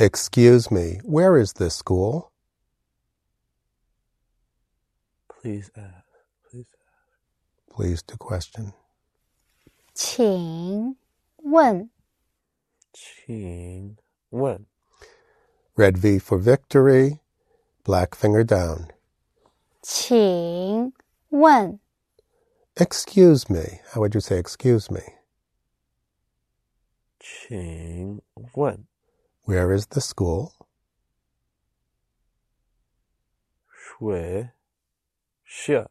Excuse me, where is this school? Please ask. Please ask. Please to question. 请问请问 Red V for victory, black finger down. 请问 Excuse me, how would you say excuse me? 请问 Where is the school? Shui Xie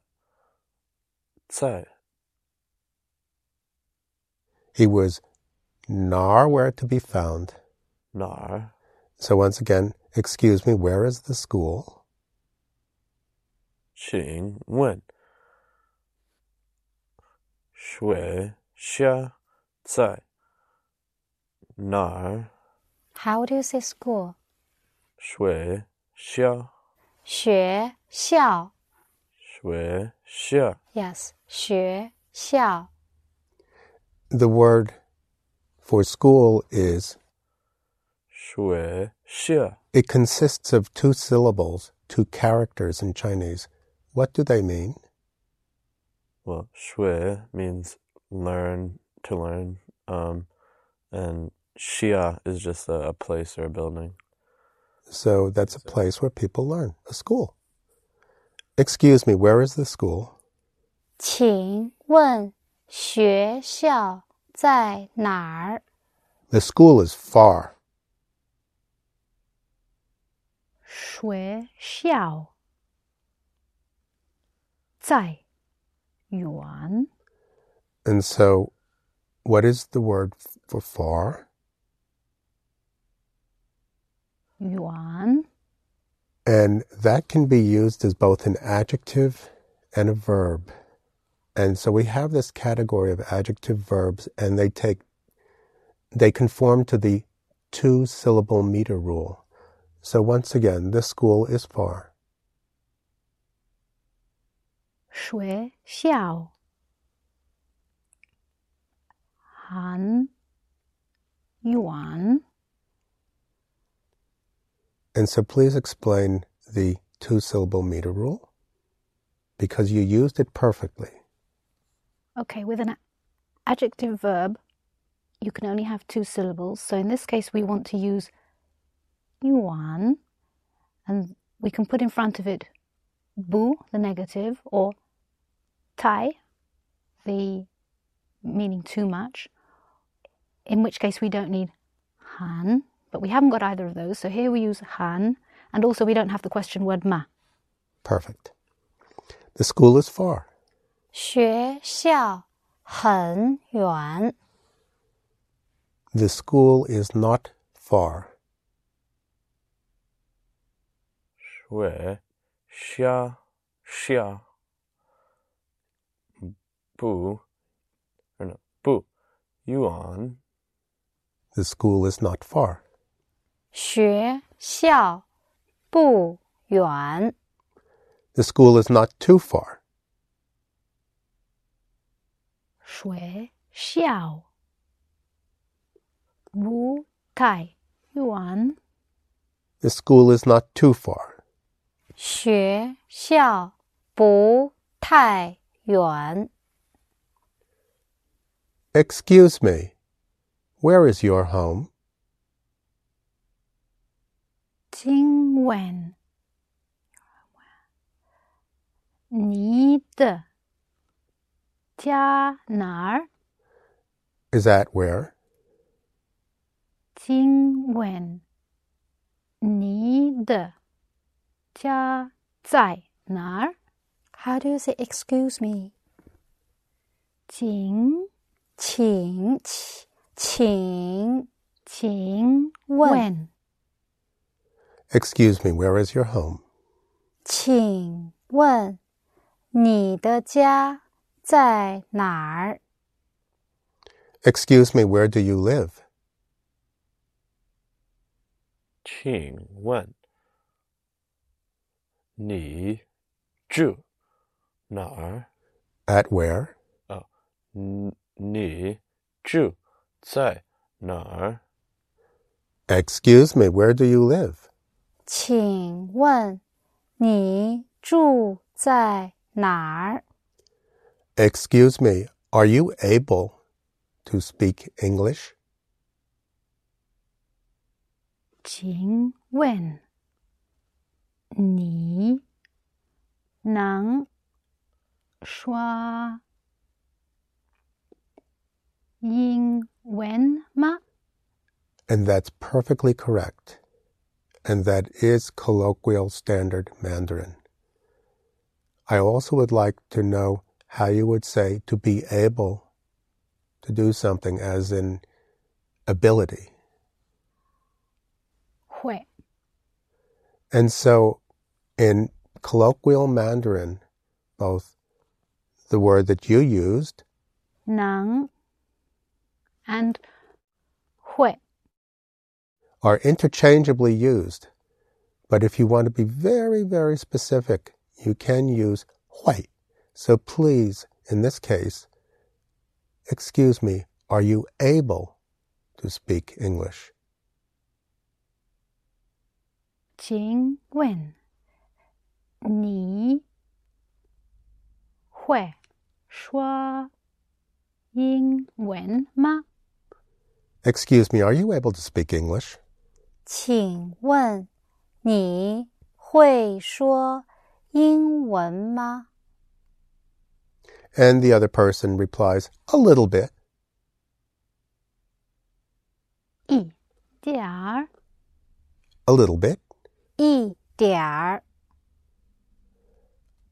Cai. He was nowhere to be found. Nar. So once again, excuse me, where is the school? Qing Wen Shui Xia Cai Nar How do you say school? 学校学校学校 Yes, 学校 The word for school is, 学校 it consists of two syllables, two characters in Chinese. What do they mean? Well, 学 means learn to learn, um, and xia is just a, a place or a building. So that's a place where people learn, a school. Excuse me, where is the school? 请问学校在哪儿？ The school is far. 学校在远 And so, what is the word for far? 远 And that can be used as both an adjective and a verb. And so we have this category of adjective verbs, and they take, they conform to the two syllable meter rule. So once again, this school is far. 学校很远 And so please explain the two syllable meter rule because you used it perfectly. Okay, with an adjective verb, you can only have two syllables. So in this case, we want to use yuan, and we can put in front of it bu, the negative, or tai, the meaning too much. In which case, we don't need han, but we haven't got either of those. So here we use han, and also we don't have the question word ma. Perfect. The school is far. 学校很远。 The school is not far. 学校校不 or no 不远 The school is not far. 学校不远。 The school is not too far. 学校不太远。 The school is not too far. 学校不太远。 Excuse me. Where is your home? 今晚你的家哪儿？ Is that where? 今晚你的家在哪儿？How do you say excuse me？请请请请问， Excuse me, where is your home? 请问你的家在哪儿？ Excuse me, where do you live? 请问你住哪儿？ At where? 你你住在哪儿？ Excuse me, where do you live? 请问你住在哪儿？ Excuse me, are you able to speak English? 请问你能说英文吗？ And that's perfectly correct. and that is colloquial standard Mandarin. I also would like to know how you would say to be able to do something as in ability. Hui. And so in colloquial Mandarin, both the word that you used, Nang, and are interchangeably used. But if you want to be very, very specific, you can use hui. So please, in this case, excuse me, are you able to speak English? 请问你会说英文吗？ Excuse me, are you able to speak English? 请问你会说英文吗？ And the other person replies, a little bit. 一点儿， A little bit. 一点儿。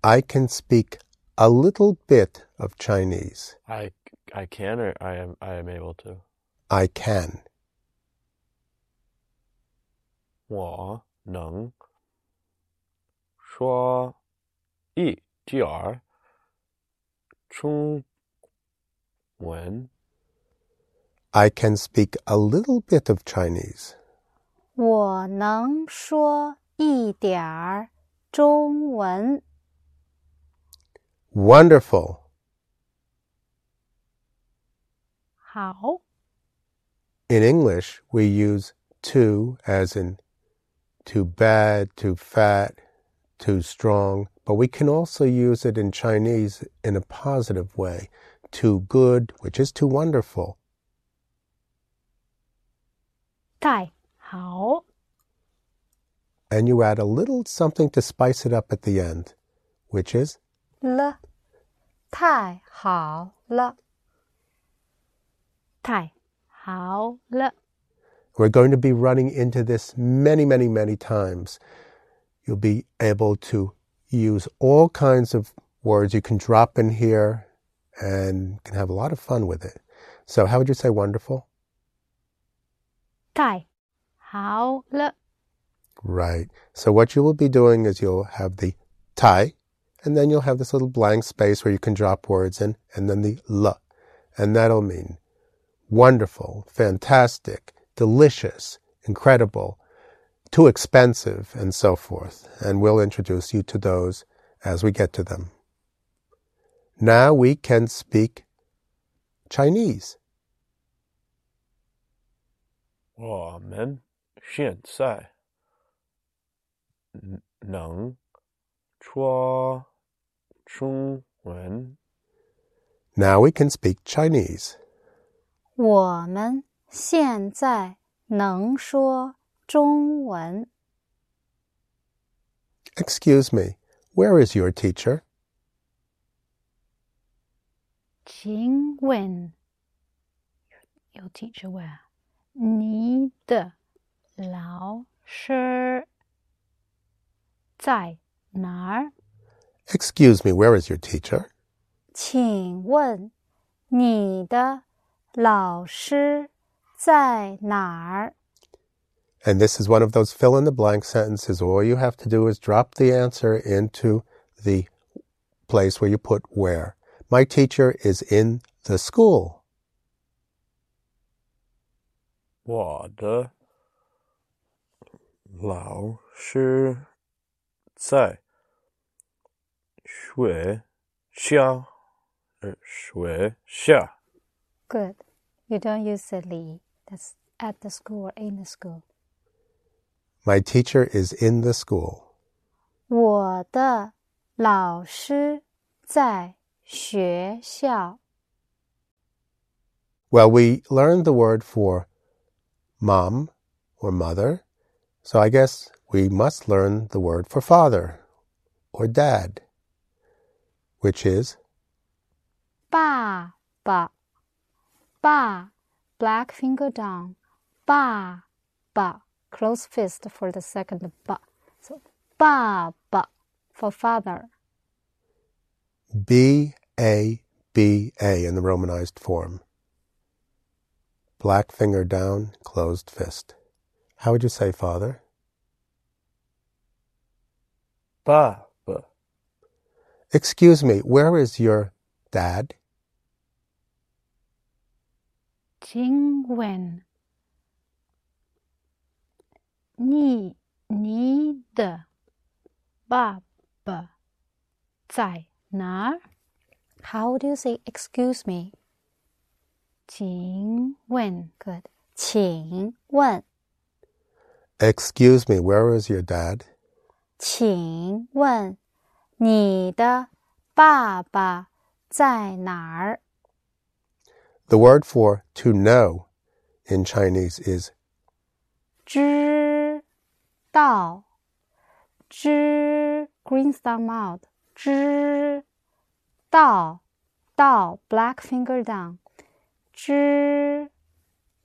I can speak a little bit of Chinese. I I can or I am I am able to. I can. 我能说一点儿中文。 I can speak a little bit of Chinese. 我能说一点儿中文。 Wonderful. 好， In English, we use too as in too bad, too fat, too strong, but we can also use it in Chinese in a positive way. Too good, which is too wonderful. 太好， And you add a little something to spice it up at the end, which is 了，太好了，太好了。 we're going to be running into this many, many, many times. You'll be able to use all kinds of words you can drop in here and can have a lot of fun with it. So, how would you say wonderful? Tai. How le. Right. So, what you will be doing is you'll have the tai, and then you'll have this little blank space where you can drop words in, and then the le. And that'll mean wonderful, fantastic, delicious, incredible, too expensive, and so forth. And we'll introduce you to those as we get to them. Now we can speak Chinese. 我们现在能能说中文。 Now we can speak Chinese. 我们现在 能说中文。Excuse me, where is your teacher? 请问，Your teacher where？你的老师在哪儿？Excuse me, where is your teacher? 请问你的老师在哪儿？ And this is one of those fill in the blank sentences. All you have to do is drop the answer into the place where you put where. My teacher is in the school. 我的老师在学校，呃，学校。 Good. You don't use the li. That's at the school or in the school. My teacher is in the school. 我的老师在学校。 Well, we learned the word for mom or mother, so I guess we must learn the word for father or dad, which is 爸爸，爸 black finger down, ba ba, close fist for the second ba. So ba ba for father. B A B A in the romanized form. Black finger down, closed fist. How would you say father? Ba ba. Excuse me, where is your dad? 请问你你的爸爸在哪儿？How do you say excuse me？请问，good。请问， Excuse me, where is your dad? 请问你的爸爸在哪儿？ The word for to know in Chinese is 知道，知 green star mouth，知道道 black finger down，知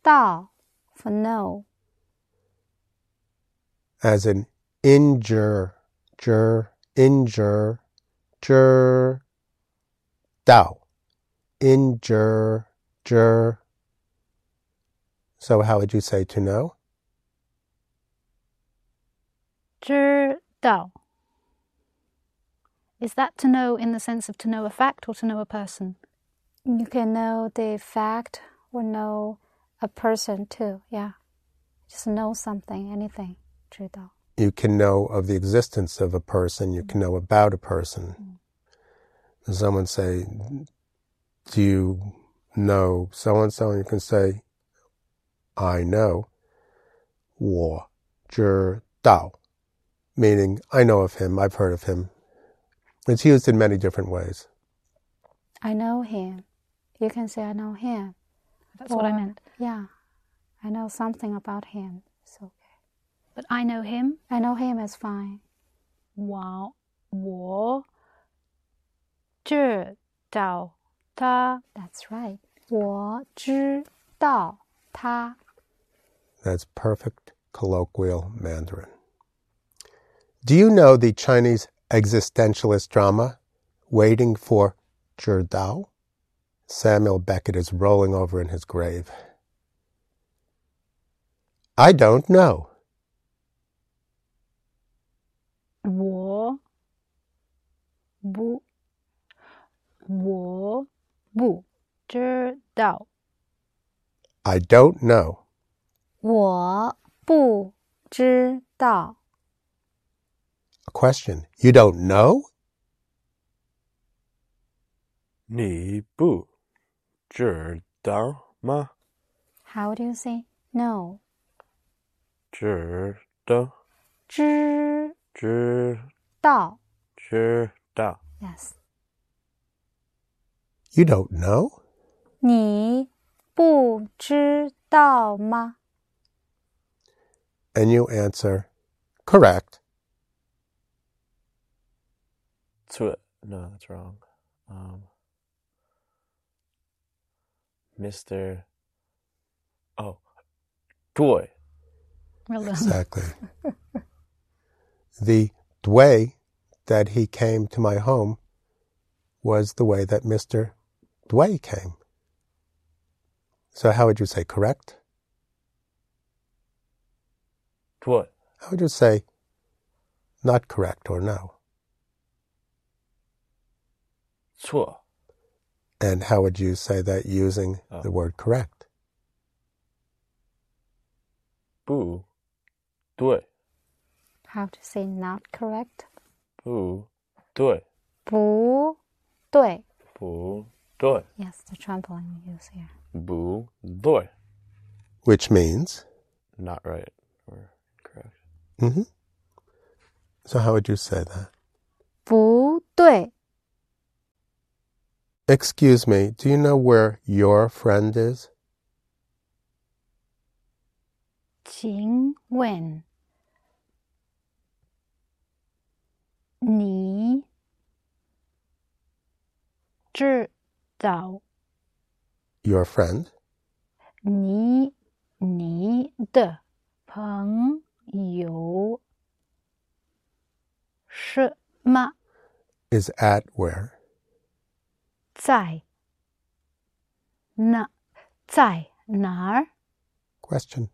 道 for know， as in injure, jur, injure, jur, dao, injure, jur. So how would you say to know? 知道。Is that to know in the sense of to know a fact or to know a person? You can know the fact or know a person too. Yeah, just know something, anything. 知道。 You can know of the existence of a person, you can know about a person. Does someone say, Do you know so and so? And you can say, I know. 我知道 meaning I know of him, I've heard of him. It's used in many different ways. I know him. You can say I know him. That's what I Or- meant. Yeah, I know something about him. It's okay. But I know him. I know him is fine. 我我知道 他 That's right. 我知道他 That's perfect colloquial Mandarin. Do you know the Chinese existentialist drama, Waiting for Zherdao? Samuel Beckett is rolling over in his grave. I don't know. 我不我 不知道 I don't know. 我不知道 A question. You don't know? 你不知道吗？ How do you say no? 知道，知知道知道。 Yes. You don't know? 你不知道吗 And you answer, correct. 错 No, that's wrong. Um, Mr. Oh, 对 Well done. Exactly. the way that he came to my home was the way that Mr. Dway came. So how would you say correct? 对 How would you say not correct or no? 错 And how would you say that using the word correct? 不对 How to say not correct? 不对不对不 对 Yes, the trampoline we use here. 不对 which means. not right or incorrect. hmm So how would you say that? 不对， Excuse me, do you know where your friend is? 请问你知 道 Your friend? 你你的朋友是吗？ Is at where? 在哪？在哪儿 Question.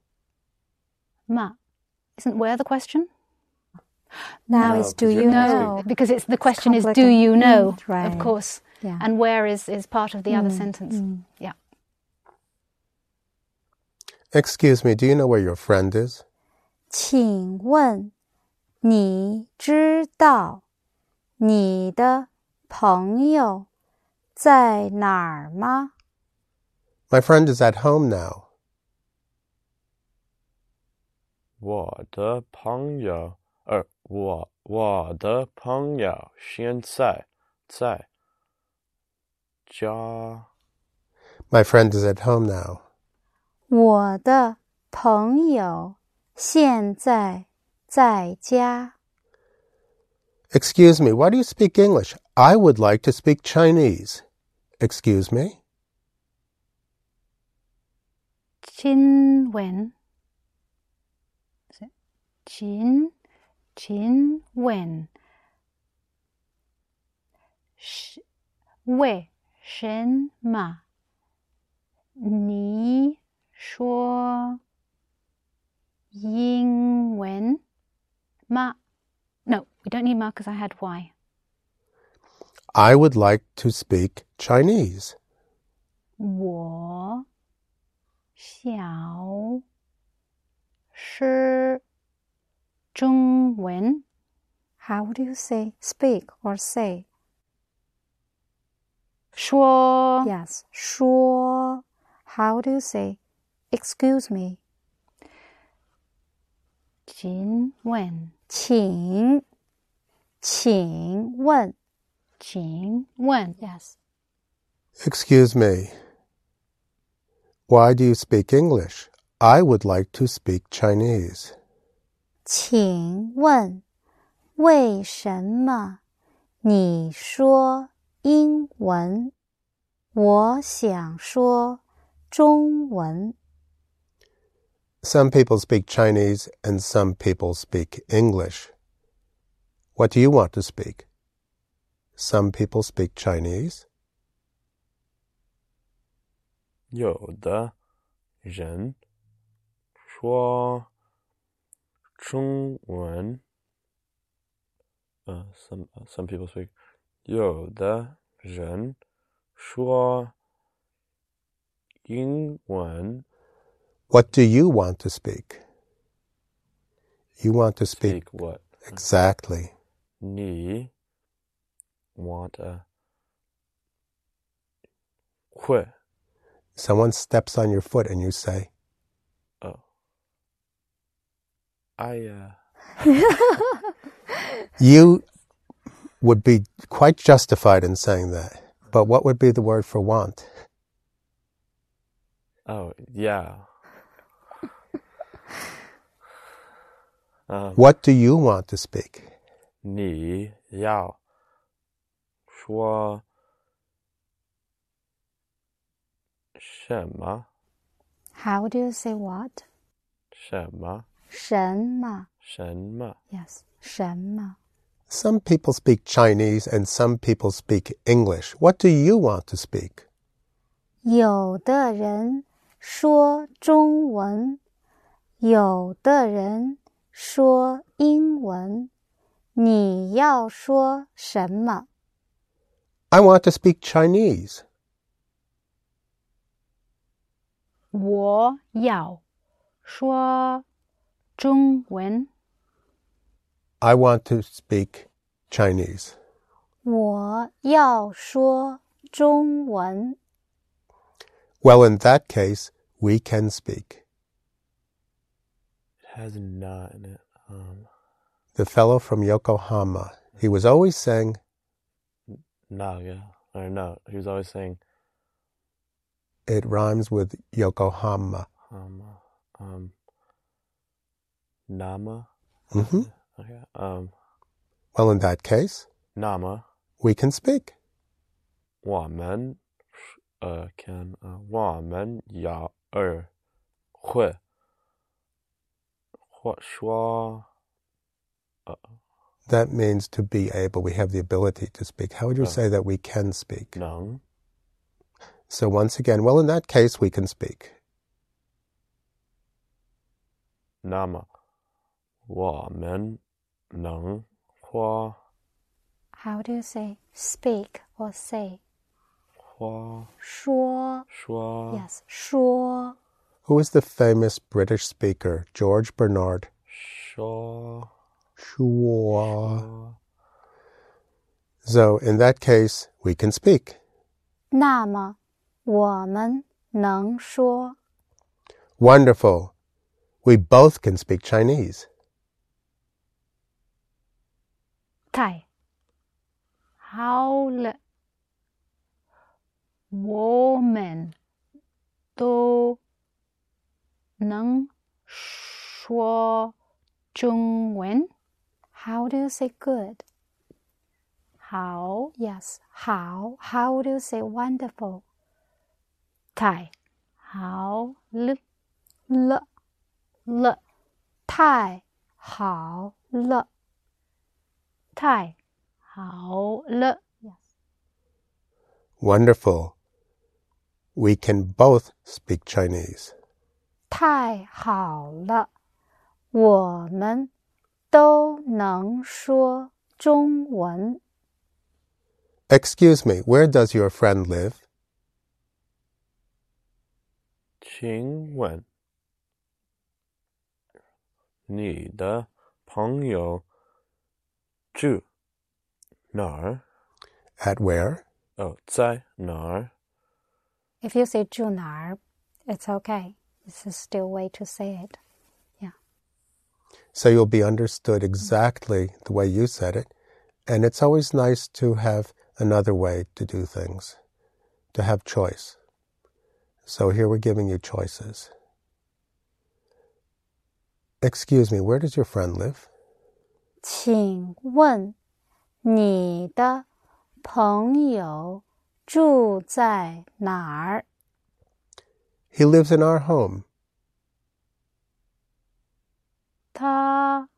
吗？Isn't where the question? Now No, it's do 'cause you're you not know? speaking. because it's the question is do complicated. you know? Mm, right. Of course. Yeah. And where is is part of the other Mm, sentence. mm. Yeah. Excuse me, do you know where your friend is? 请问你知道你的朋友在哪儿吗？ My friend is at home now. 我的朋友，呃，我我的朋友现在在 家。 My friend is at home now. 我的朋友现在在家。 Excuse me, why do you speak English? I would like to speak Chinese. Excuse me? 请问，请请问，是为 什么你说英文吗？No, we don't need ma because I had why. I would like to speak Chinese. 我想是中文。 How would you say speak or say? 说 Yes. 说 How do you say excuse me? 请问，请请问请问， Yes. Excuse me. Why do you speak English? I would like to speak Chinese. 请问为什么你说 英文？我想说中文。 Some people speak Chinese and some people speak English. What do you want to speak? Some people speak Chinese. 有的人说中文。呃、s o m e some people speak. 有的 人说英文。 What do you want to speak? You want to speak Speak what? exactly. 你 want a 会 Someone steps on your foot and you say, oh I uh You would be quite justified in saying that. But what would be the word for want? oh yeah. um, What do you want to speak? 你要说什么？ How do you say what? 什么？什么什么？ Yes. 什么 Some people speak Chinese and some people speak English. What do you want to speak? 有的人说中文，有的人说英文。你要说什么？ I want to speak Chinese. 我要说中文。 I want to speak Chinese. 我要说中文。 Well, in that case, we can speak has na in it. Um, The fellow from Yokohama. He was always saying, naga. Or no, he was always saying it rhymes with Yokohama. um, um, nama. hmm Okay. Um, Well, in that case, nama. we can speak. 我们呃 can 呃我们要儿会或说 That means to be able. We have the ability to speak. How would you Oh. say that we can speak? 能 So once again, well, in that case, we can speak. 那么我们 能或 How do you say speak or say? 或说说 yes 说 Who is the famous British speaker, George Bernard 说 Shaw? 说 So in that case, we can speak. 那么我们能说 Wonderful. We both can speak Chinese. 太好了，我们都能说中文。 How do you say good? 好， Yes 好 How do you say wonderful? 太好了，了了，太好了 太好了。 Wonderful. We can both speak Chinese. 太好了，我们都能说中文。 Excuse me, where does your friend live? 请问你的朋友 Zu. Nar. At where? Oh, zai nar. If you say zu nar, it's okay. This is still way to say it. Yeah. So you'll be understood exactly the way you said it. And it's always nice to have another way to do things, to have choice. So here we're giving you choices. Excuse me, where does your friend live? 请问你的朋友住在哪儿？He lives in our home. 他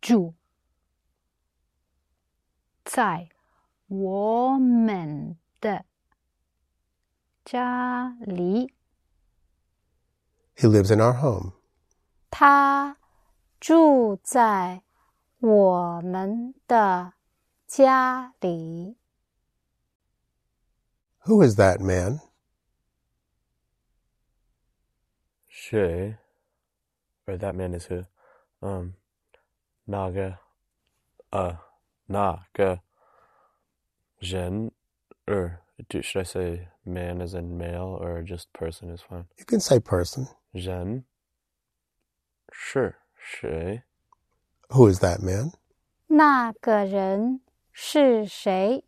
住在我们的家里。He lives in our home. 他住在我们的家里。 Who is that man? 谁？Or that man is who? Um, 哪个？呃，哪个人？Or do, should I say man as in male or just person is fine? You can say person. 人是 谁？ Who is that man? 那个人是谁？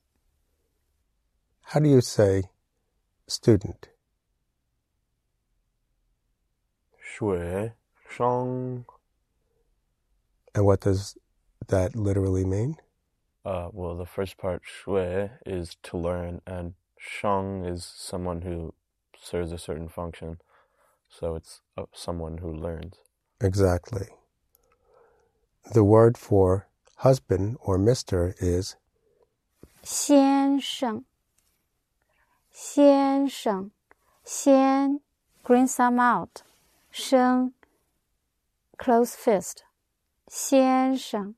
How do you say student? 水上 And what does that literally mean? Uh, well, the first part, 学 is to learn, and 上 is someone who serves a certain function. So it's uh, someone who learns. Exactly. The word for husband or mister is 先生，先生，先 green some out，生 close fist，先生。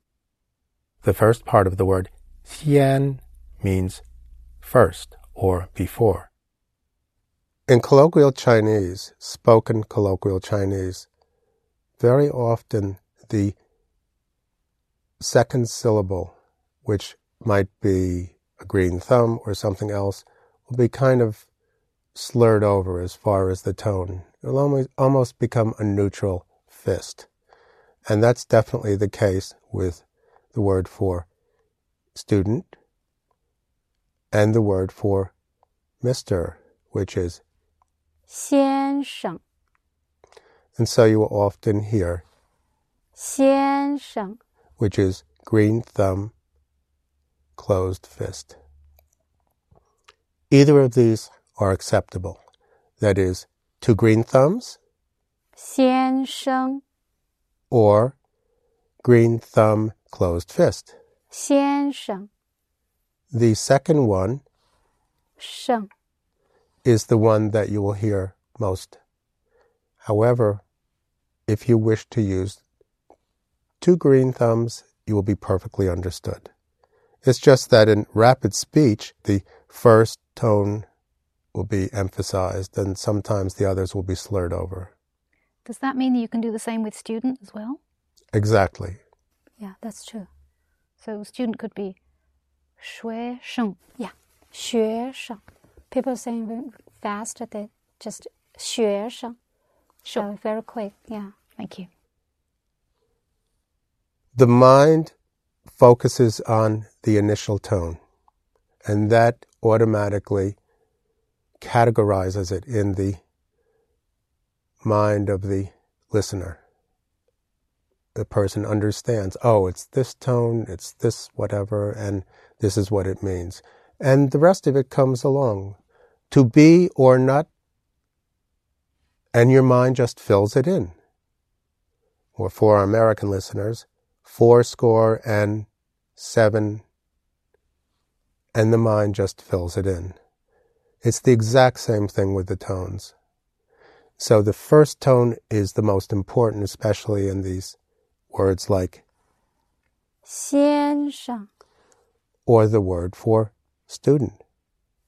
the first part of the word xian means first or before. In colloquial Chinese, spoken colloquial Chinese, very often the second syllable, which might be a green thumb or something else, will be kind of slurred over as far as the tone It'll almost, almost become a neutral fist. And that's definitely the case with the word for student and the word for Mr., which is 先生 and so you will often hear 先生 which is green thumb, closed fist. Either of these are acceptable. That is, two green thumbs 先生 or green thumb, closed fist. 先生 The second one 圣 is the one that you will hear most. However, if you wish to use two green thumbs, you will be perfectly understood. It's just that in rapid speech, the first tone will be emphasized and sometimes the others will be slurred over. Does that mean that you can do the same with student as well? Exactly. Yeah, that's true. So student could be 学生 Yeah, 学生 People saying very fast, they just 学生 Sure. So very quick, yeah. Thank you. The mind focuses on the initial tone, and that automatically categorizes it in the mind of the listener. The person understands, oh, it's this tone, it's this whatever, and this is what it means. And the rest of it comes along. To be or not, and your mind just fills it in. Or for our American listeners, four score and seven, and the mind just fills it in. It's the exact same thing with the tones. So the first tone is the most important, especially in these words like, 先生 or the word for student.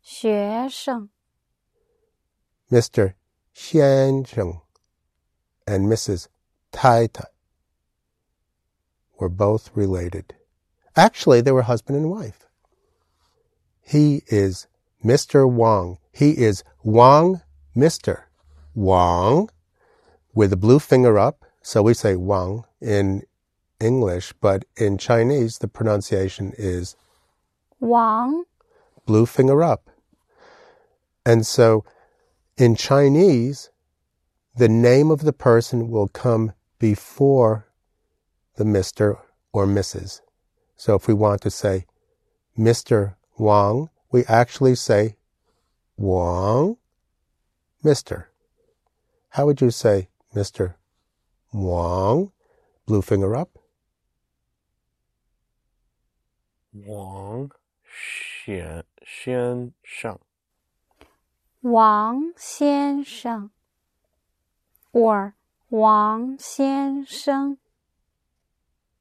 学生 Mr. Xianzheng and Mrs. Tai Tai were both related. Actually, they were husband and wife. He is Mr. Wang. He is Wang Mr. Wang with the blue finger up. So we say Wang in English, but in Chinese, the pronunciation is 王 blue finger up. And so in Chinese, the name of the person will come before the Mr. or Mrs. So if we want to say Mr. Wang, we actually say Wang, Mr. How would you say Mr. Wang? Blue finger up. Wang Xian Xian Sheng. Wang Xian Sheng. Or Wang Xian Sheng.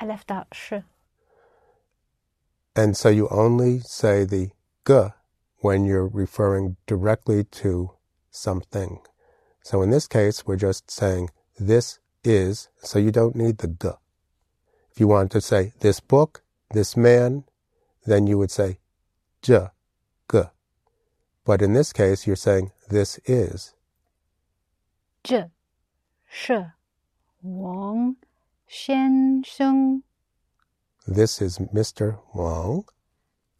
I left out 是 And so you only say the g when you're referring directly to something. So in this case, we're just saying this is, so you don't need the g. If you want to say this book, this man, then you would say j, g. But in this case, you're saying this is. 这是王 先生 This is Mr. Wang.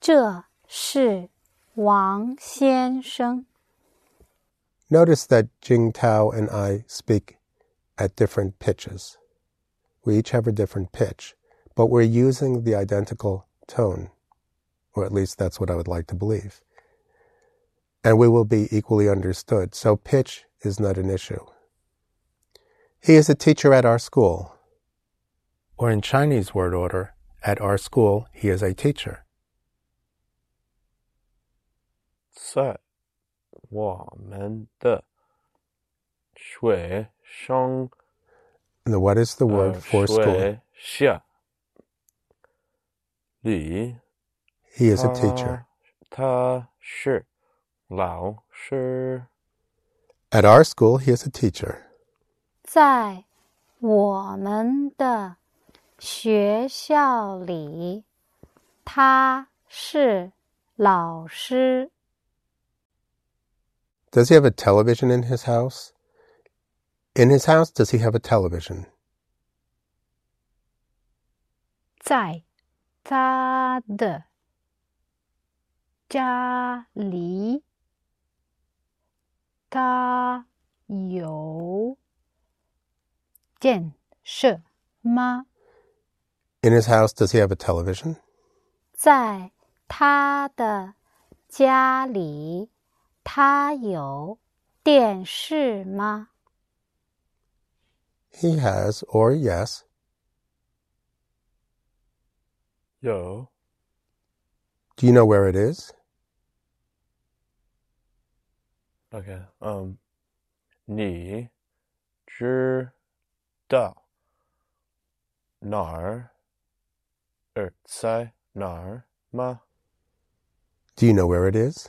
这是王先生 Notice that Jing Tao and I speak at different pitches. We each have a different pitch, but we're using the identical tone, or at least that's what I would like to believe. And we will be equally understood, so pitch is not an issue. He is a teacher at our school. Or in Chinese word order, at our school, he is a teacher. 在我们的 学生 And the, what is the word uh, for school? 学校里 He is a teacher. 他是老师。 At our school, he is a teacher. 在我们的 学校里，他是老师。Does he have a television in his house? In his house, does he have a television? 在他的家里，他有电视吗？In his house, does he have a television? 在他的家里，他有电视吗？ He has, or yes. 有 Do you know where it is? OK，嗯，你知道哪儿 儿在哪儿吗？ Do you know where it is?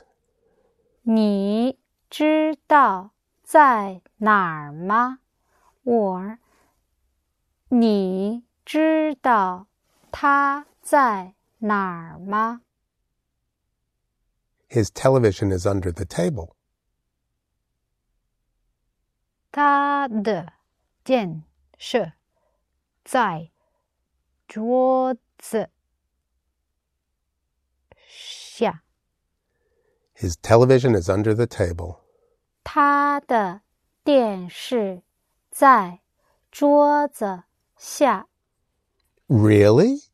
你知道在哪儿吗？or 你知道他在哪儿吗？ His television is under the table. 他的电视在 桌子下。 His television is under the table. 他的电视在桌子下。 Really?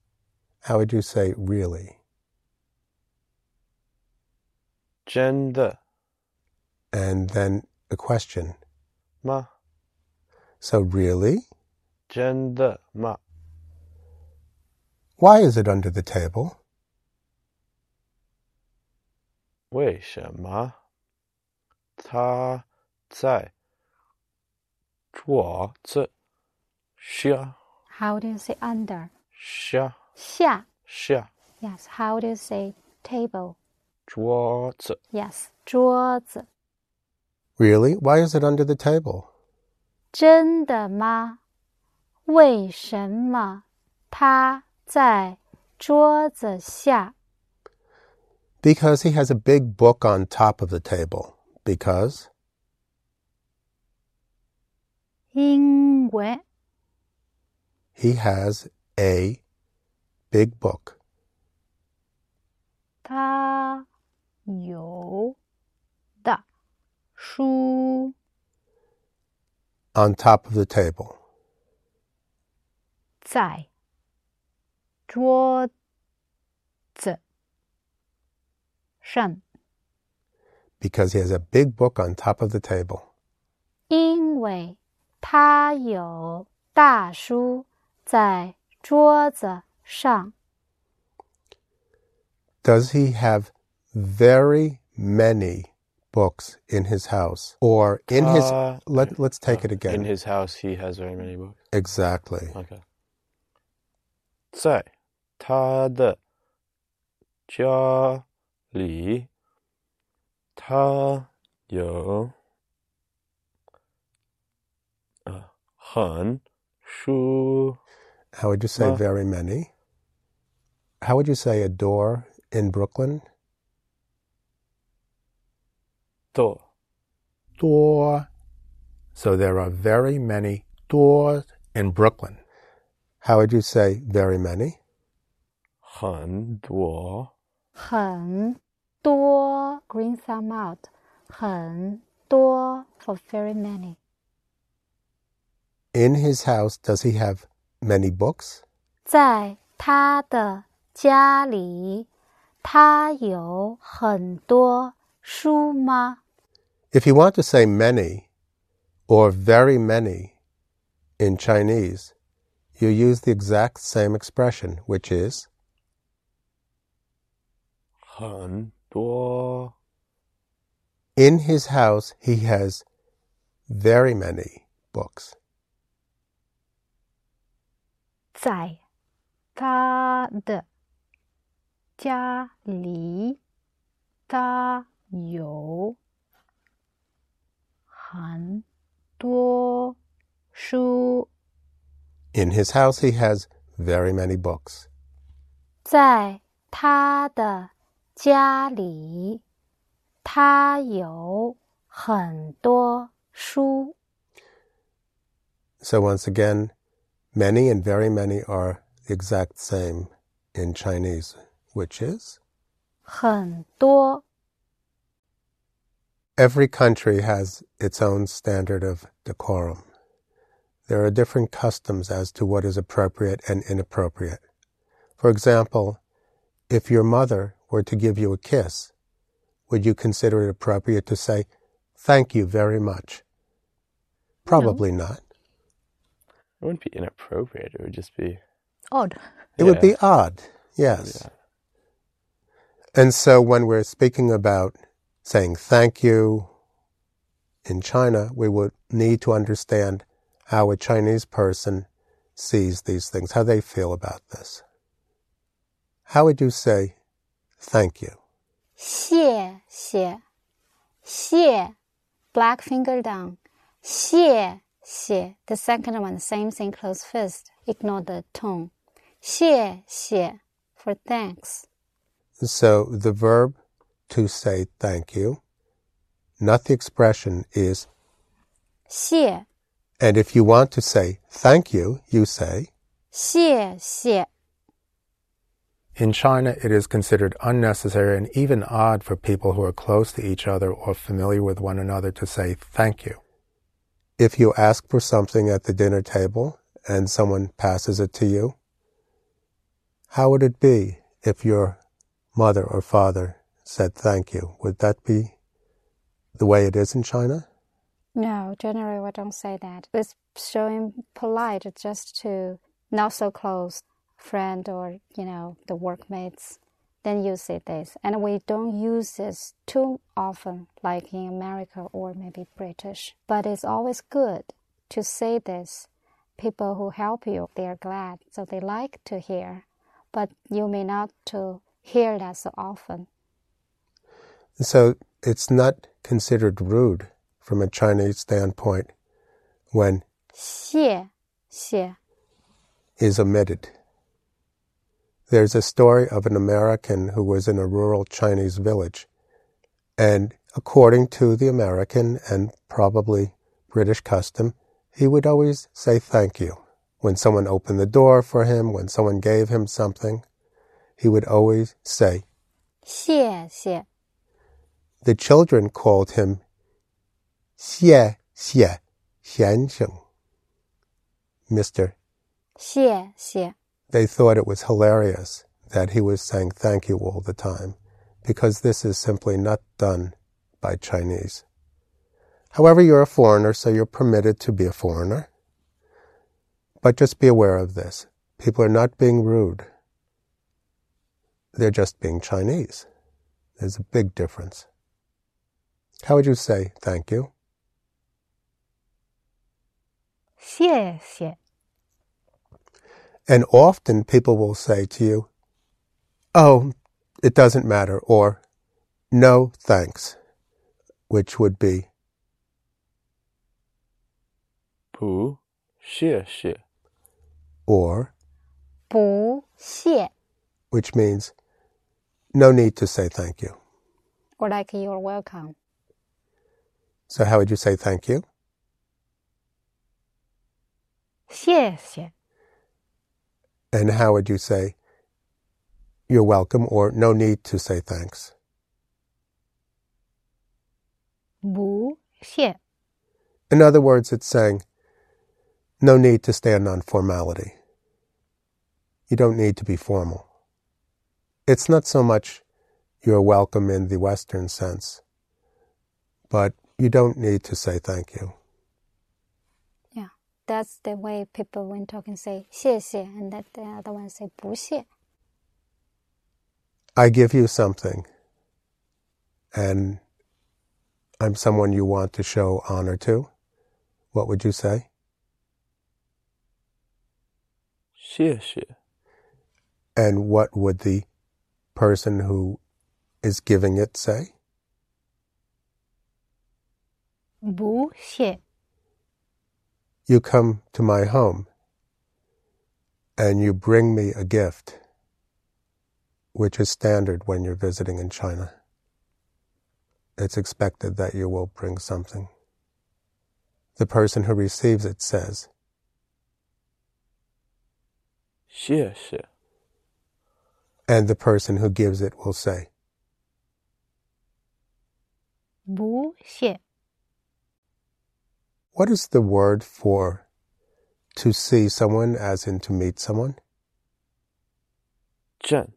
How would you say really? 真的 And then a question. 吗？ So really? 真的吗？ Why is it under the table? 为什么他在桌子下 How do you say under? 下下。下 Yes. How do you say table? 桌子？ Yes. 桌子。 Really? Why is it under the table? 真的吗？为什么他 在桌子下？ Because he has a big book on top of the table. Because 因为 he has a big book 他有的书 on top of the table. 在 桌子上。 Because he has a big book on top of the table. 因为他有大书在桌子上。 Does he have very many books in his house? Or in his Uh, let let's take it In again. his house, he has very many books. exactly. OK，在 他的家里，他有呃很书 How would you say Uh, very many? How would you say a door in Brooklyn? 多 Door. So there are very many doors in Brooklyn. How would you say very many? 很多很多 green thumb out，很多 for very many。 In his house, does he have many books? 在他的家里，他有很多书吗？ If you want to say many or very many in Chinese, you use the exact same expression, which is 很多 in his house he has very many books. 在他的家里，他有很多书。 In his house, he has very many books. 在他的 家里，他有很多书。 So once again, many and very many are the exact same in Chinese, which is 很多 every country has its own standard of decorum. There are different customs as to what is appropriate and inappropriate. For example, if your mother were to give you a kiss, would you consider it appropriate to say, Thank you very much? Probably not. It wouldn't be inappropriate. It would just be Odd. It would be odd, yes. Yeah. And so when we're speaking about saying thank you in China, we would need to understand how a Chinese person sees these things, how they feel about this. How would you say thank you? 谢谢谢 black finger down 谢谢 the second one same thing close fist ignore the tone 谢谢 for thanks So the verb to say thank you, not the expression, is 谢 and if you want to say thank you, you say 谢谢 In China, it is considered unnecessary and even odd for people who are close to each other or familiar with one another to say thank you. If you ask for something at the dinner table and someone passes it to you, how would it be if your mother or father said thank you? Would that be the way it is in China? no generally we don't say that it's showing polite just to not so close friend or you know the workmates then you say this. And we don't use this too often like in america or maybe british. But it's always good to say this. People who help you they are glad. So they like to hear. But you may not to hear that so often. So it's not considered rude from a Chinese standpoint when 谢谢 is omitted. There's a story of an American who was in a rural Chinese village, and according to the American and probably British custom, he would always say thank you. When someone opened the door for him, when someone gave him something, he would always say, 谢谢 the children called him 谢谢先生, Mr. 谢谢 They thought it was hilarious that he was saying thank you all the time because this is simply not done by Chinese. However, you're a foreigner, so you're permitted to be a foreigner. But just be aware of this. People are not being rude. They're just being Chinese. There's a big difference. How would you say thank you? 谢谢 And often people will say to you, Oh, it doesn't matter, or No, thanks, which would be 不谢谢 or, 不谢 which means no need to say thank you. or like you're welcome So how would you say thank you? 谢谢 and how would you say you're welcome or no need to say thanks? 不谢 In other words, it's saying no need to stand on formality. You don't need to be formal. It's not so much you're welcome in the Western sense, but you don't need to say thank you. yeah that's the way people when talking say 谢谢 and that the other one say 不谢 I give you something, and I'm someone you want to show honor to, what would you say? 谢谢 And what would the person who is giving it say? 不谢 You come to my home and you bring me a gift, which is standard when you're visiting in China. It's expected that you will bring something. The person who receives it says, 谢谢 and the person who gives it will say, 不谢 What is the word for to see someone, as in to meet someone? 见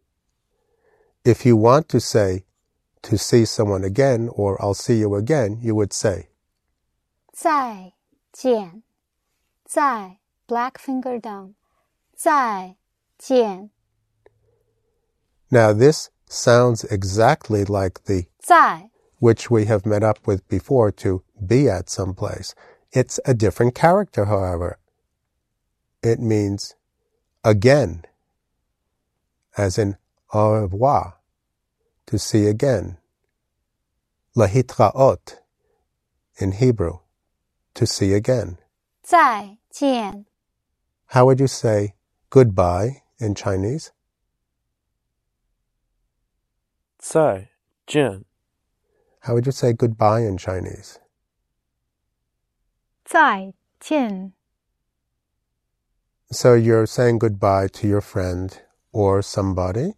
If you want to say to see someone again or I'll see you again, you would say, 再见，再 black finger down，再见， Now this sounds exactly like the 再 which we have met up with before to be at some place. It's a different character, however. It means again, as in au revoir, to see again. Lahitraot in Hebrew, to see again. 再见， How would you say goodbye in Chinese? 再见 How would you say goodbye in Chinese? 再见 So you're saying goodbye to your friend or somebody,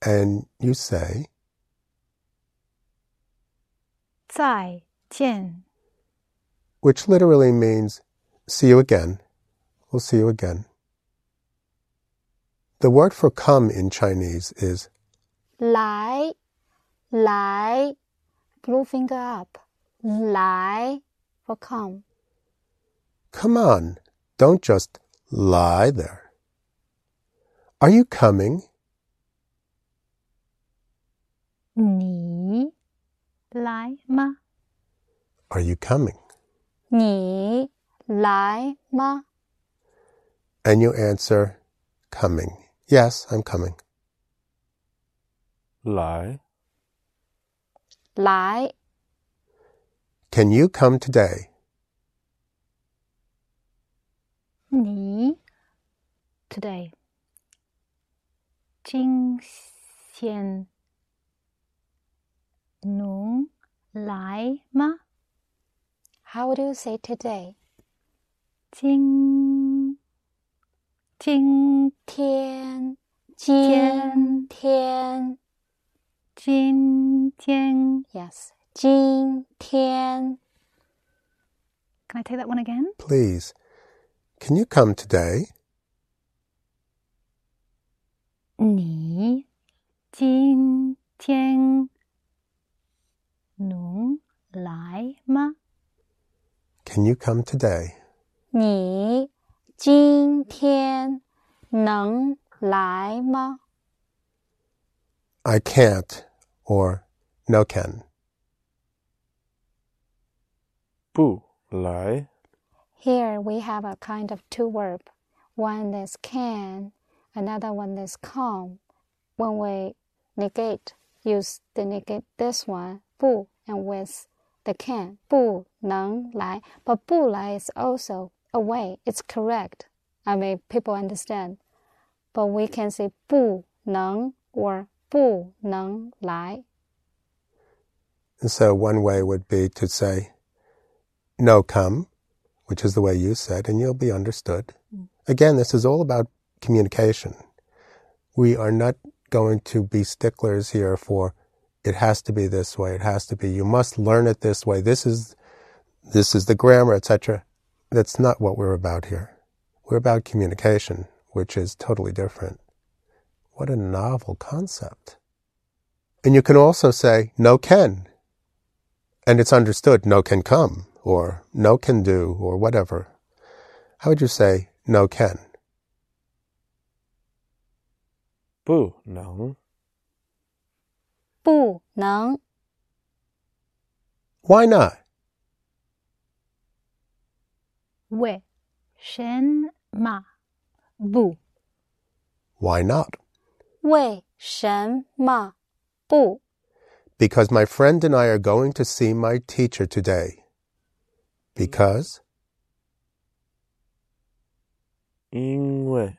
and you say, 再见 which literally means see you again. We'll see you again. The word for come in Chinese is 来来，blue finger up，来 for come， come on, don't just lie there. Are you coming? 你来吗？ Are you coming? 你来吗？ And you answer, coming. Yes, I'm coming. 来来 Can you come today? 你 today 今天能来吗？ ，How do you say today？今今天，今天今天 ，yes，今天 Can I take that one again? Please. Can you come today? 你今天能来吗？ Can you come today? 你今天能来吗？ I can't or no can. 不来 Here we have a kind of two verb. One is can, another one is come. When we negate, use the negate this one, 不 and with the can, 不能来. But 不来 is also a way. It's correct. I mean, people understand. But we can say 不能 or 不能来. And so one way would be to say, no come, which is the way you said, and you'll be understood. Mm. Again, this is all about communication. We are not going to be sticklers here for it has to be this way, it has to be, you must learn it this way, this is, this is the grammar, etc. That's not what we're about here. We're about communication, which is totally different. What a novel concept. And you can also say, no can. And it's understood, no can come, or no can do, or whatever. How would you say, no can? 不能不能 Why not? 为什么不 Why not? 为什么不 Because my friend and I are going to see my teacher today. Because 因为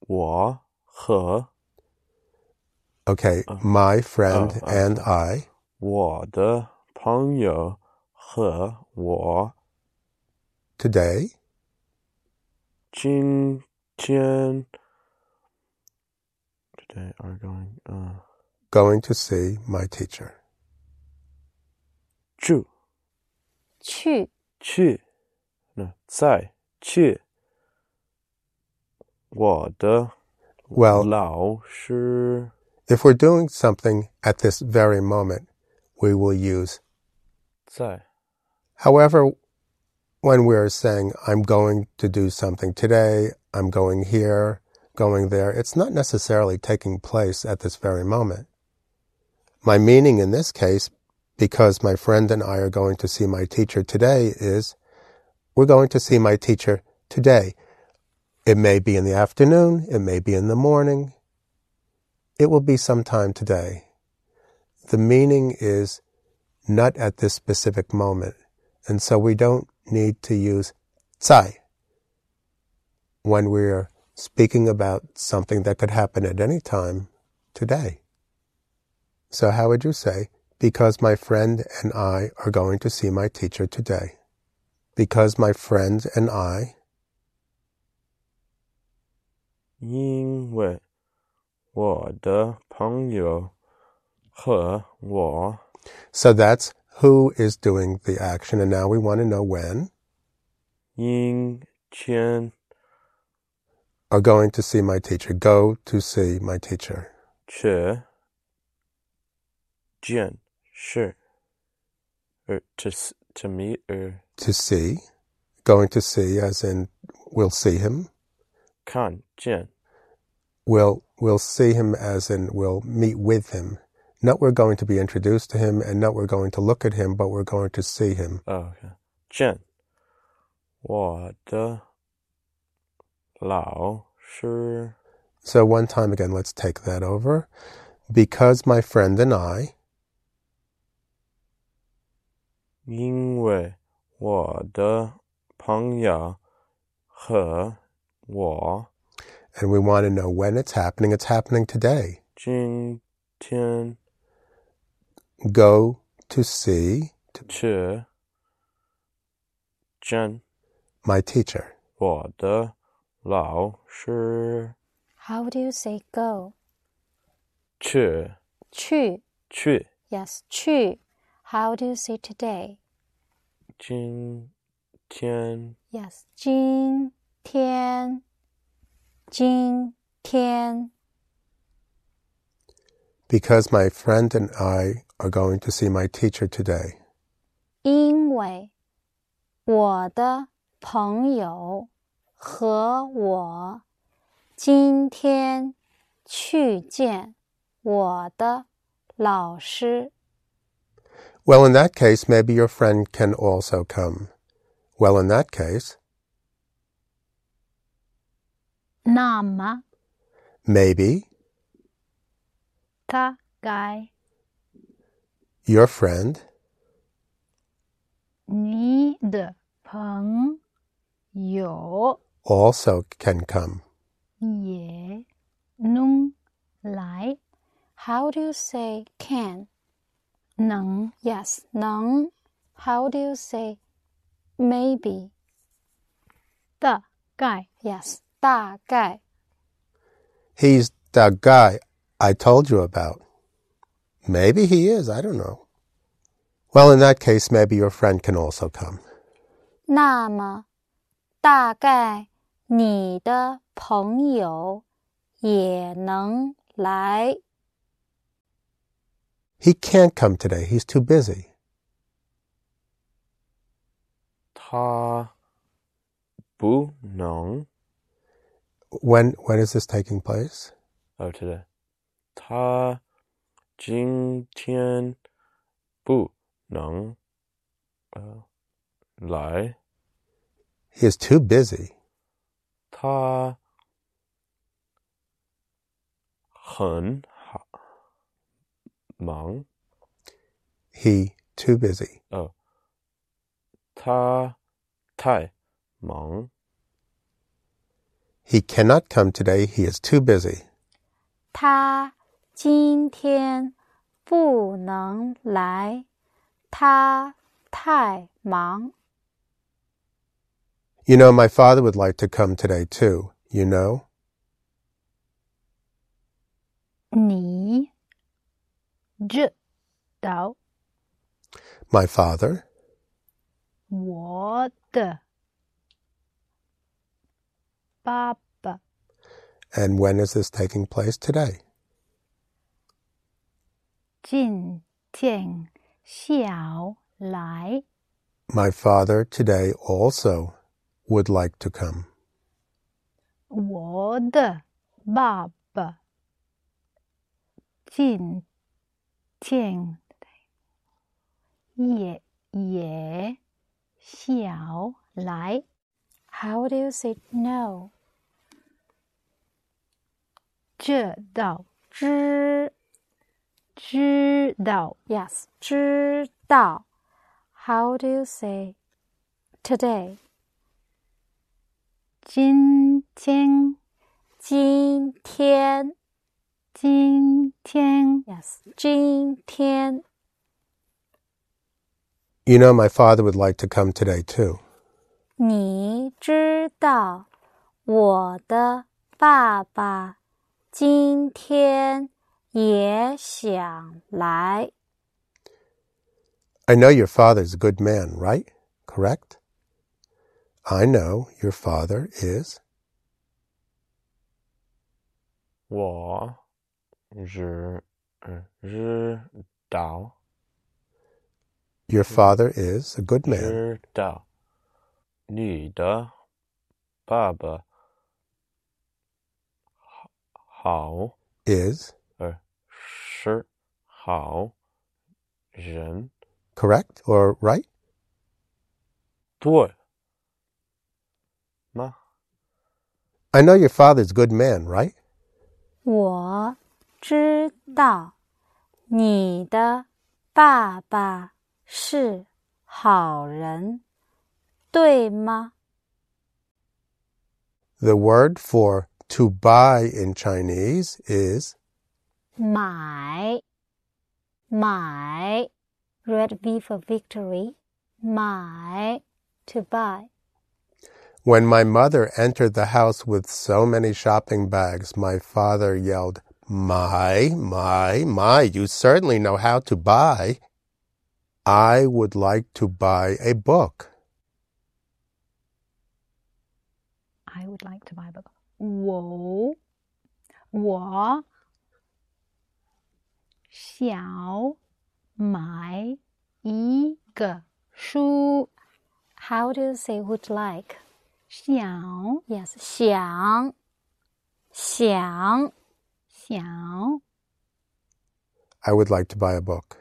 我和 okay, my friend oh, and I 我的朋友和我 today 今天 today are going uh going to see my teacher. 住 去去那再去我的 Well, 老师 if we're doing something at this very moment, we will use 在 However, when we're saying, I'm going to do something today, I'm going here, going there, it's not necessarily taking place at this very moment. My meaning in this case, because my friend and I are going to see my teacher today, is we're going to see my teacher today. It may be in the afternoon, it may be in the morning, it will be sometime today. The meaning is not at this specific moment. And so we don't need to use tsai when we're speaking about something that could happen at any time today. So how would you say, because my friend and I are going to see my teacher today? Because my friend and I 因为我的朋友和我 so that's who is doing the action. And now we want to know when 因天 are going to see my teacher. Go to see my teacher. 去见 识 or to s- to meet or To see. Going to see as in we'll see him. 看见 we'll we'll see him as in we'll meet with him. Not we're going to be introduced to him and not we're going to look at him, but we're going to see him. Oh, okay. 见我的老师 So one time again, let's take that over. Because my friend and I 因为我的朋友和我 and we want to know when it's happening. It's happening today. 今天 Go to see 去见 my teacher. 我的老师 How do you say go? 去去去 Yes, 去 How do you say today? 今天 Yes, 今天今天 Because my friend and I are going to see my teacher today. 因为我的朋友和我今天去见我的老师。 well, in that case, maybe your friend can also come. Well, in that case. Nama. Maybe. Ta guy. Your friend. Ni de peng yo. Also can come. Ye nung lai. How do you say can? 能 Yes, 能。How do you say maybe? 大概 Yes, 大概。 He's the guy I told you about. Maybe he is, I don't know. Well, in that case, maybe your friend can also come. 那么，大概你的朋友也能来。 He can't come today. He's too busy. 他不能 When when is this taking place? Oh, today. 他今天不能呃来。 He is too busy. 他很好 忙 He too busy. 哦，他太忙 He cannot come today. He is too busy. 他今天不能来，他太忙。 You know, my father would like to come today too. You know? 你 知道 My father 我的爸爸 And when is this taking place today? 今天小来 My father today also would like to come. 我的爸爸今 天也也小来 How do you say no? 知道知知道 Yes，知道。How do you say today? 今天今天。今天 Yes，今天。 You know, my father would like to come today too. 你知道我的爸爸今天也想来。 I know your father's a good man, right? Correct? I know your father is. 我 知嗯知道 Your father is a good man. 知道你的爸爸好好 Is 呃是好人 correct or right? 对吗？ I know your father's a good man, right? 我 知道你的爸爸是好人，对吗？ The word for to buy in Chinese is 买，买，Red V for victory，买，to buy。 when my mother entered the house with so many shopping bags, my father yelled, My, my, my, you certainly know how to buy. I would like to buy a book. I would like to buy a book. 我我想买一个书。 How do you say would like? 想 Yes，想，想， 想 I would like to buy a book.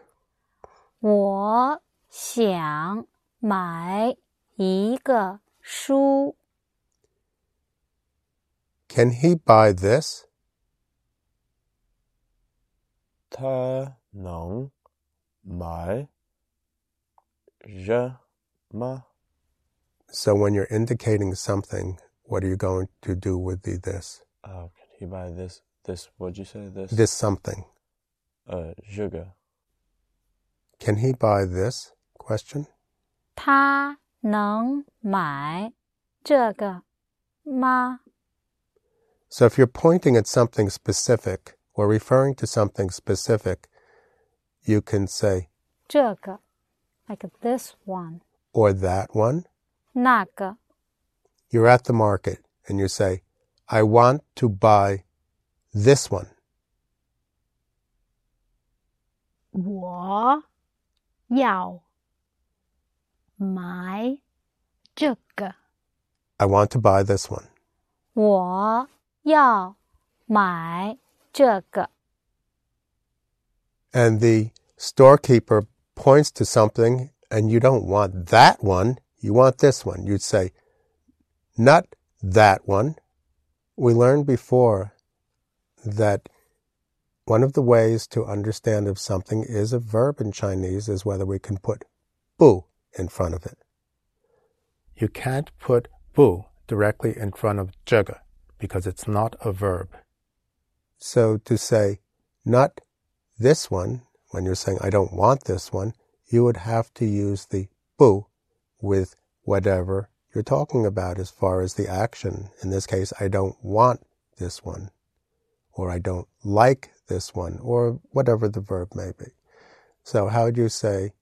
我想买一个书。 Can he buy this? 他能买什么？ So when you're indicating something, what are you going to do with the this? Oh, can he buy this? This? What'd you say? This? This something. 呃，这个 Can he buy this? Question. 他能买这个吗？ So if you're pointing at something specific or referring to something specific, you can say, 这个，like this one， or that one. 那个， You're at the market and you say, I want to buy this one. 我要买这个。 I want to buy this one. 我要买这个。 And the storekeeper points to something and you don't want that one, you want this one. You'd say, not that one. We learned before that one of the ways to understand if something is a verb in Chinese is whether we can put bu in front of it. You can't put bu directly in front of 这个 because it's not a verb. So to say not this one, when you're saying I don't want this one, you would have to use the bu with whatever you're talking about as far as the action. In this case, I don't want this one, or I don't like this one, or whatever the verb may be. So how would you say,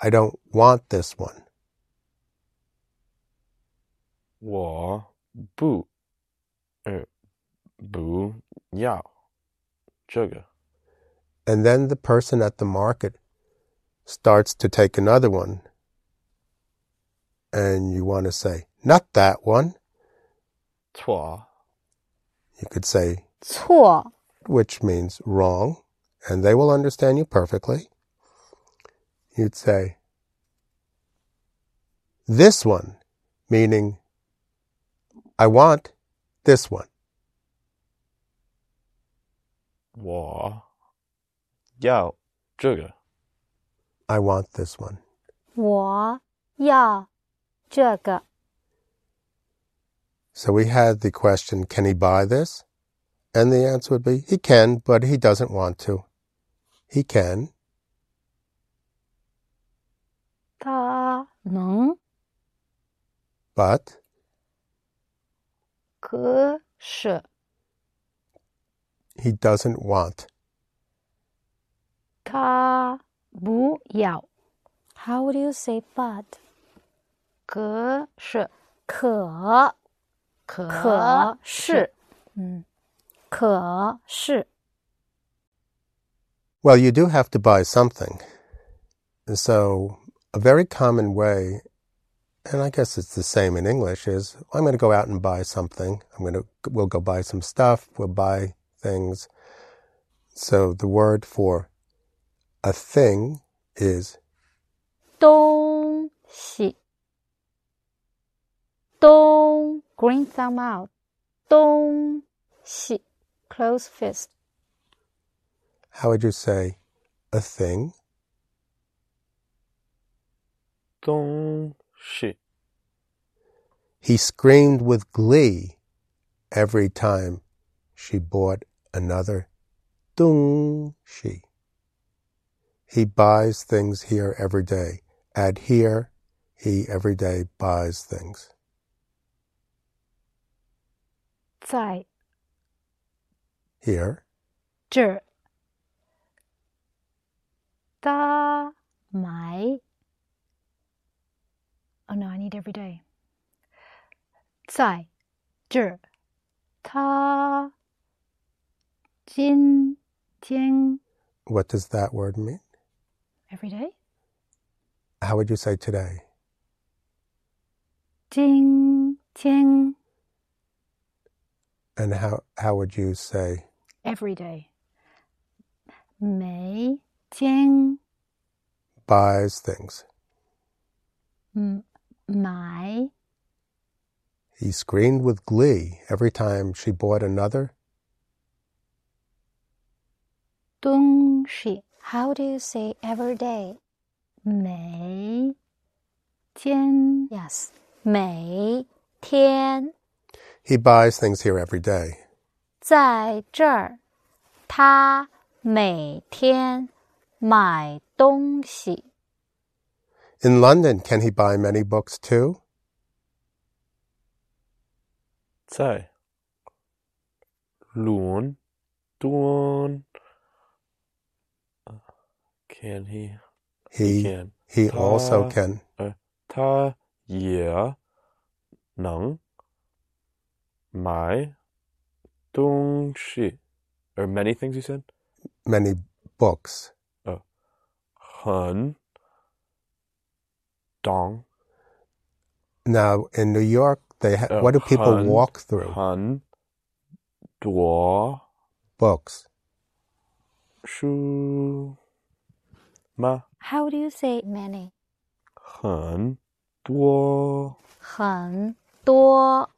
I don't want this one? 我不呃不要这个。 And then the person at the market starts to take another one. And you want to say, not that one. 错 You could say, 错 which means wrong, and they will understand you perfectly. You'd say, this one, meaning, I want this one. 我要这个。 I want this one. 我要这个 So we had the question, can he buy this? And the answer would be, he can, but he doesn't want to. He can, 他能， but 可是 he doesn't want. 他不要， How would you say but? 可是可 可可是是，嗯，可是 Well, you do have to buy something. And so, a very common way, and I guess it's the same in English, is I'm going to go out and buy something. I'm going to, we'll go buy some stuff. We'll buy things. So the word for a thing is 东西东 Green thumb out. Dong xi. Close fist. How would you say a thing? Dong xi. He screamed with glee every time she bought another Dung Shi. He buys things here every day. At here, he every day buys things. 在 Here, 这儿，他买。Oh no, I need every day. 在这儿，他今天 what does that word mean? every day. How would you say today? 今天 And how, how would you say every day. 每天 buys things? 嗯买 He screamed with glee every time she bought another. 东西， how do you say every day 每天 yes 每天 He buys things here every day. 在这儿他每天买东西 In London, can he buy many books too? 在伦敦。Can he? He can. he also Uh, can. 呃，他也能 买东西。Or many things you said? Many books. 很懂 Now in New York, they ha- Uh, what do people hun- walk through? 很多 Books. 书吗？ how do you say many 很多 很多。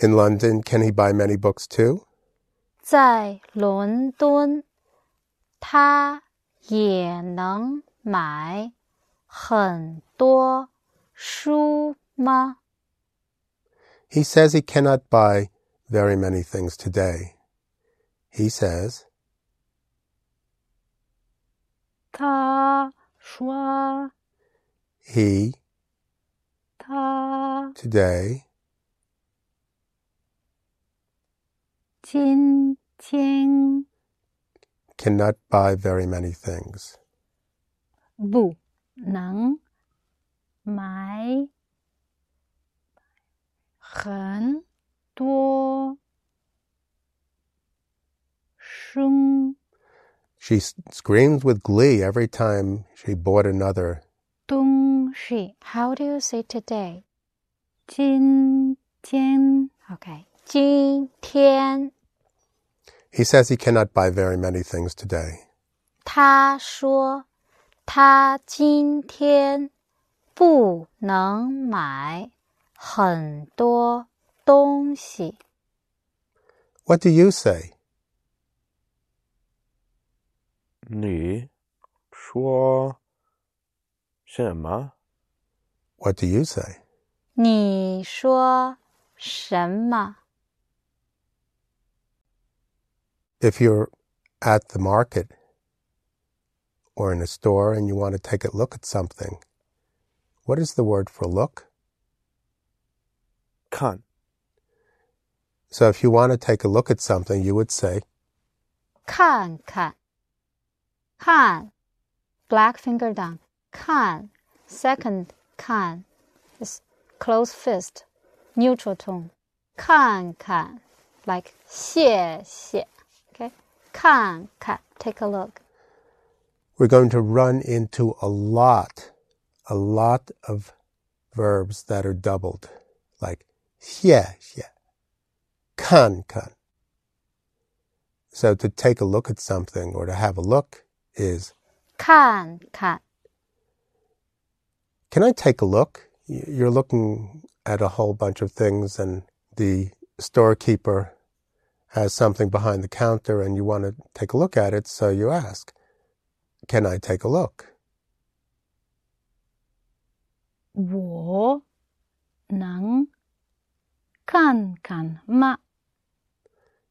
In London, can he buy many books too? 在伦敦，他也能买很多书吗？ He says he cannot buy very many things today. He says, 他说 he 他 today chin qing Cannot buy very many things. Bu, nang, mai, hen, duo, shung. She screams with glee every time she bought another. Dong shi. How do you say today? Jin tian. Okay. Jin tian. He says he cannot buy very many things today. 他说他今天不能买很多东西。 What do you say? 你说什么？ What do you say? 你说什么？ If you're at the market or in a store and you want to take a look at something, what is the word for look? 看 So if you want to take a look at something, you would say, 看看，看，black finger down，看，second 看，is close fist, neutral tone，看看，like 谢谢，okay， 看看，take a look， we're going to run into a lot, a lot of verbs that are doubled, like 谢谢, kan kan. So to take a look at something or to have a look is, 看看， can I take a look? Y- You're looking at a whole bunch of things and the storekeeper has something behind the counter and you want to take a look at it, so you ask, can I take a look? 我能看看吗？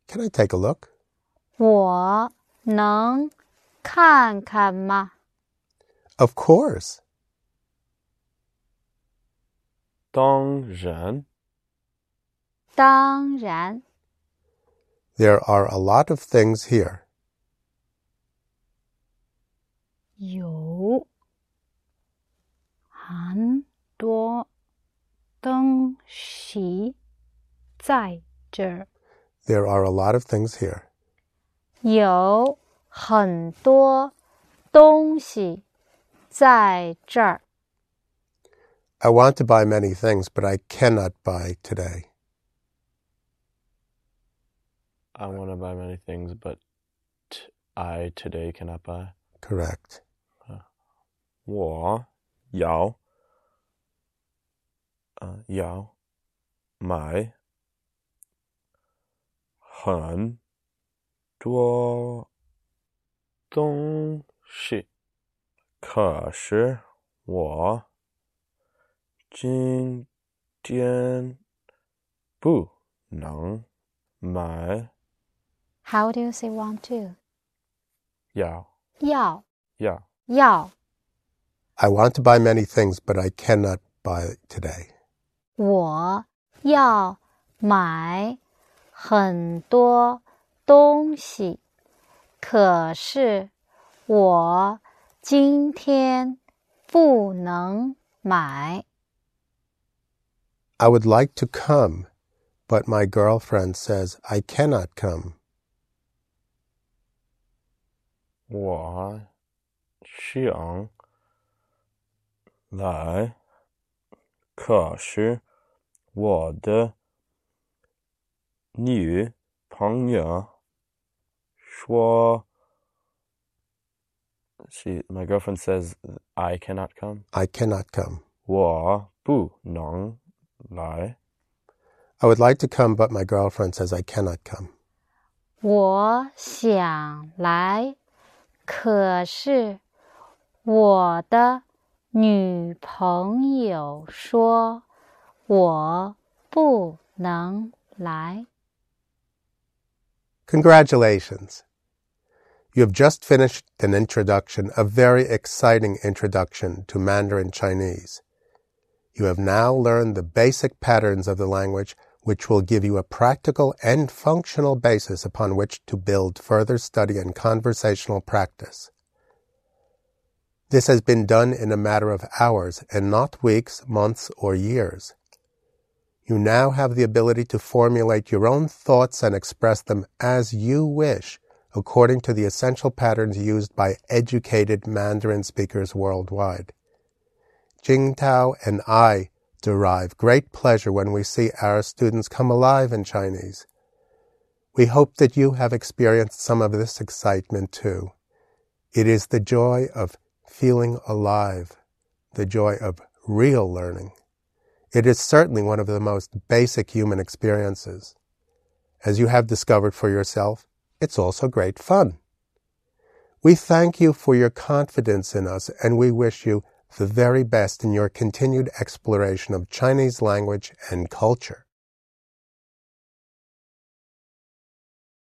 Can I take a look? 我能看看吗？ Of course. 当然，当然， There are a lot of things here. 有很多东西在这儿。 There are a lot of things here. 有很多东西在这儿。 I want to buy many things, but I cannot buy today. I want to buy many things, but t- I today cannot buy. Correct. 我要，呃，要买很多东西，可是我今天不能买。 How do you say want to？要要要要， I want to buy many things, but I cannot buy today. 我要买很多东西，可是我今天不能买。 I would like to come, but my girlfriend says I cannot come. 我想来，可是我的女朋友说，she my girlfriend says I cannot come. I cannot come. 我 不能来。 I would like to come, but my girlfriend says I cannot come. 我想来， 可是我的女朋友说我不能来。 Congratulations! You have just finished an introduction, a very exciting introduction to Mandarin Chinese. You have now learned the basic patterns of the language, which will give you a practical and functional basis upon which to build further study and conversational practice. This has been done in a matter of hours and not weeks, months, or years. You now have the ability to formulate your own thoughts and express them as you wish, according to the essential patterns used by educated Mandarin speakers worldwide. Jingtao and I derive great pleasure when we see our students come alive in Chinese. We hope that you have experienced some of this excitement too. It is the joy of feeling alive, the joy of real learning. It is certainly one of the most basic human experiences. As you have discovered for yourself, it's also great fun. We thank you for your confidence in us and we wish you the very best in your continued exploration of Chinese language and culture.